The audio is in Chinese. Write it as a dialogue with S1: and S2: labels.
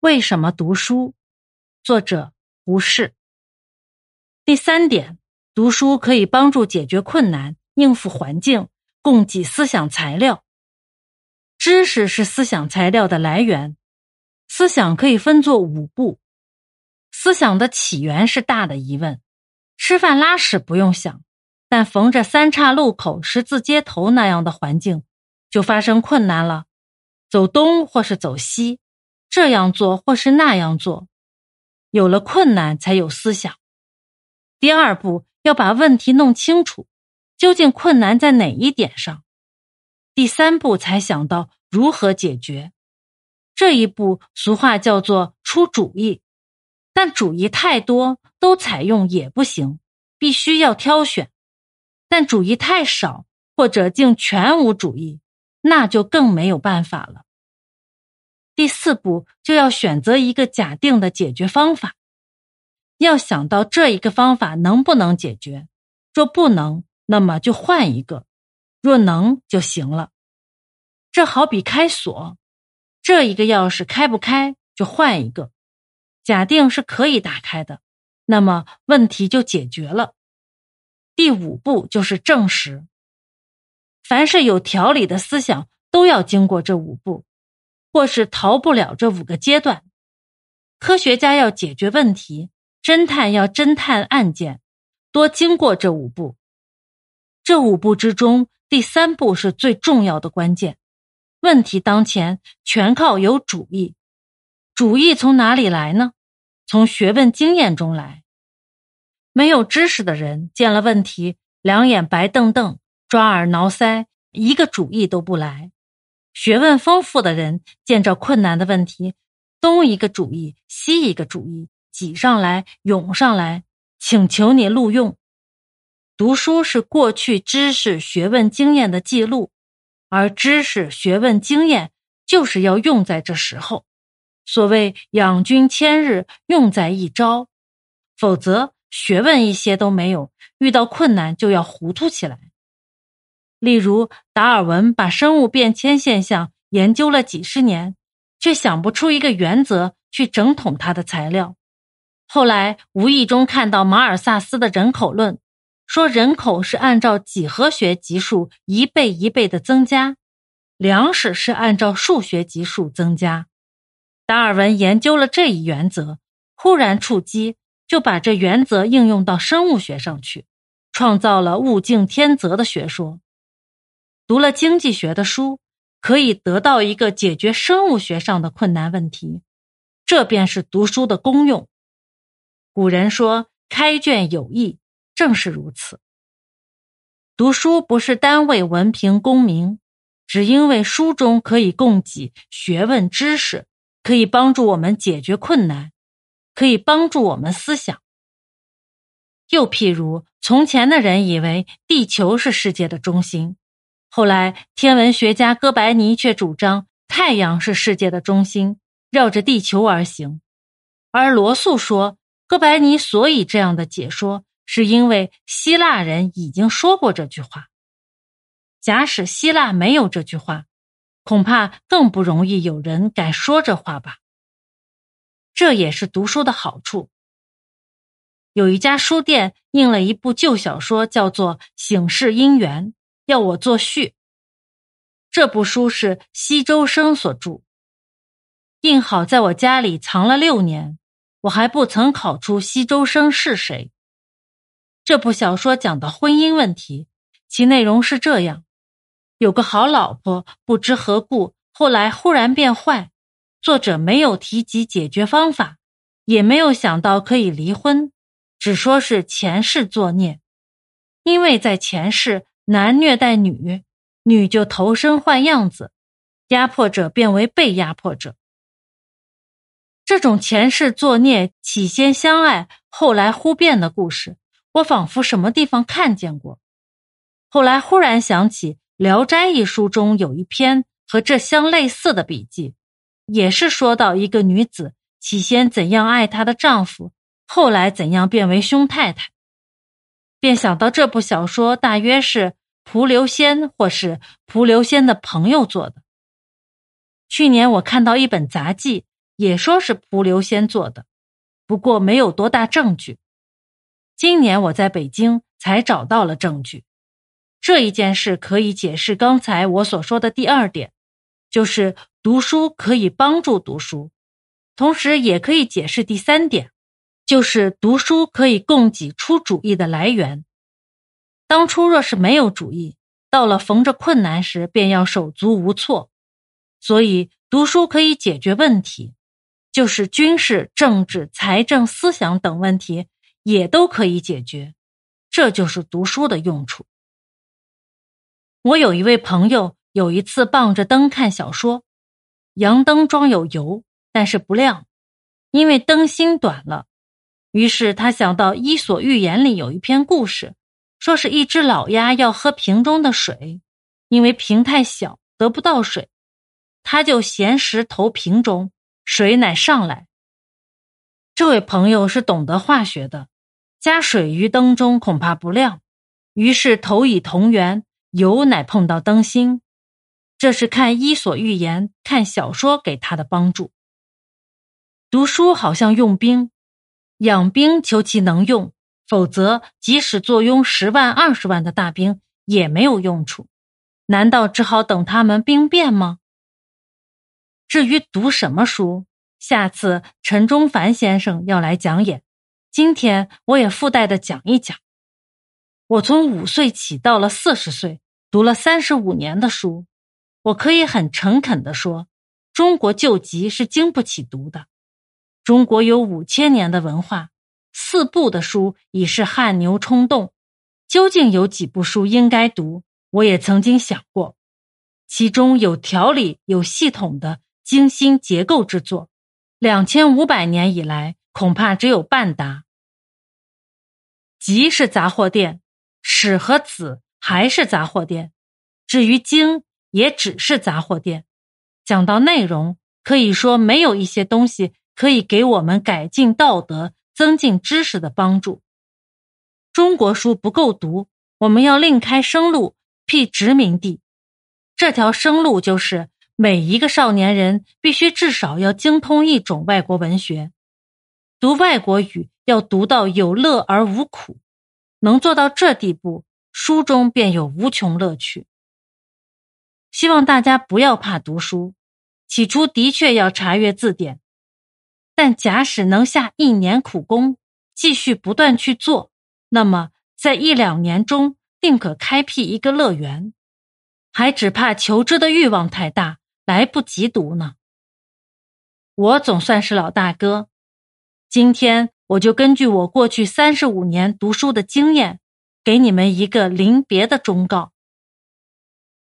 S1: 为什么读书？作者胡适。第三点，读书可以帮助解决困难、应付环境、供给思想材料。知识是思想材料的来源。思想可以分作五步。思想的起源是大的疑问。吃饭拉屎不用想，但逢着三岔路口、十字街头那样的环境，就发生困难了。走东或是走西，这样做或是那样做，有了困难才有思想。第二步要把问题弄清楚，究竟困难在哪一点上。第三步才想到如何解决。这一步俗话叫做出主意。但主意太多都采用也不行，必须要挑选。但主意太少或者竟全无主意，那就更没有办法了。第四步就要选择一个假定的解决方法，要想到这一个方法能不能解决。若不能，那么就换一个；若能就行了。这好比开锁，这一个钥匙开不开，就换一个。假定是可以打开的，那么问题就解决了。第五步就是证实。凡是有条理的思想，都要经过这五步，或是逃不了这五个阶段。科学家要解决问题，侦探要侦探案件，多经过这五步。这五步之中，第三步是最重要的关键。问题当前，全靠有主意。主意从哪里来呢？从学问经验中来，没有知识的人见了问题，两眼白瞪瞪，抓耳挠腮，一个主意都不来；学问丰富的人见着困难的问题，东一个主意，西一个主意，挤上来，涌上来，请求你录用。读书是过去知识、学问、经验的记录，而知识、学问、经验就是要用在这时候。所谓养军千日，用在一朝，否则学问一些都没有，遇到困难就要糊涂起来。例如，达尔文把生物变迁现象研究了几十年，却想不出一个原则去整统他的材料。后来无意中看到马尔萨斯的人口论，说人口是按照几何学级数一倍一倍的增加，粮食是按照数学级数增加。达尔文研究了这一原则，忽然触机，就把这原则应用到生物学上去，创造了物竞天择的学说。读了经济学的书，可以得到一个解决生物学上的困难问题，这便是读书的功用。古人说“开卷有益”，正是如此。读书不是单为文凭功名，只因为书中可以供给学问知识。可以帮助我们解决困难，可以帮助我们思想。又譬如，从前的人以为地球是世界的中心，后来天文学家哥白尼却主张太阳是世界的中心，绕着地球而行。而罗素说，哥白尼所以这样的解说，是因为希腊人已经说过这句话。假使希腊没有这句话。恐怕更不容易有人敢说这话吧。这也是读书的好处。有一家书店印了一部旧小说，叫做《醒世姻缘》，要我作序。这部书是西周生所著，印好在我家里藏了六年，我还不曾考出西周生是谁。这部小说讲的婚姻问题，其内容是这样。有个好老婆，不知何故，后来忽然变坏。作者没有提及解决方法，也没有想到可以离婚，只说是前世作孽。因为在前世，男虐待女，女就投身换样子，压迫者变为被压迫者。这种前世作孽，起先相爱，后来忽变的故事，我仿佛什么地方看见过。后来忽然想起。《聊斋》一书中有一篇和这相类似的笔记，也是说到一个女子起先怎样爱她的丈夫，后来怎样变为凶太太，便想到这部小说大约是蒲留仙或是蒲留仙的朋友做的。去年我看到一本杂记，也说是蒲留仙做的，不过没有多大证据。今年我在北京才找到了证据，这一件事可以解释刚才我所说的第二点，就是读书可以帮助读书，同时也可以解释第三点，就是读书可以供给出主意的来源。当初若是没有主意，到了逢着困难时便要手足无措，所以读书可以解决问题。就是军事、政治、财政、思想等问题也都可以解决，这就是读书的用处。我有一位朋友，有一次傍着灯看小说，洋灯装有油，但是不亮，因为灯芯短了。于是他想到《伊索寓言》里有一篇故事，说是一只老鸭要喝瓶中的水，因为瓶太小得不到水，他就衔石投瓶中。水乃上来。这位朋友是懂得化学的，加水于灯中恐怕不亮，于是投以同源，油乃碰到灯芯。这是看《伊索寓言》、看小说给他的帮助。读书好像用兵，养兵求其能用，否则即使坐拥十万、二十万的大兵也没有用处。难道只好等他们兵变吗？至于读什么书，下次陈中凡先生要来讲演，今天我也附带的讲一讲。我从五岁起到了四十岁，读了三十五年的书，我可以很诚恳的说，中国旧籍是经不起读的。中国有五千年的文化，四部的书已是汗牛充栋，究竟有几部书应该读？我也曾经想过，其中有条理、有系统的。精心结构之作，两千五百年以来恐怕只有半打。集是杂货店，史和子还是杂货店，至于经也只是杂货店。讲到内容，可以说没有一些东西可以给我们改进道德、增进知识的帮助。中国书不够读，我们要另开生路，辟殖民地。这条生路就是。每一个少年人必须至少要精通一种外国文学，读外国语要读到有乐而无苦，能做到这地步，书中便有无穷乐趣。希望大家不要怕读书，起初的确要查阅字典，但假使能下一年苦功，继续不断去做，那么在一两年中定可开辟一个乐园。还只怕求知的欲望太大。来不及读呢。我总算是老大哥，今天我就根据我过去三十五年读书的经验，给你们一个临别的忠告：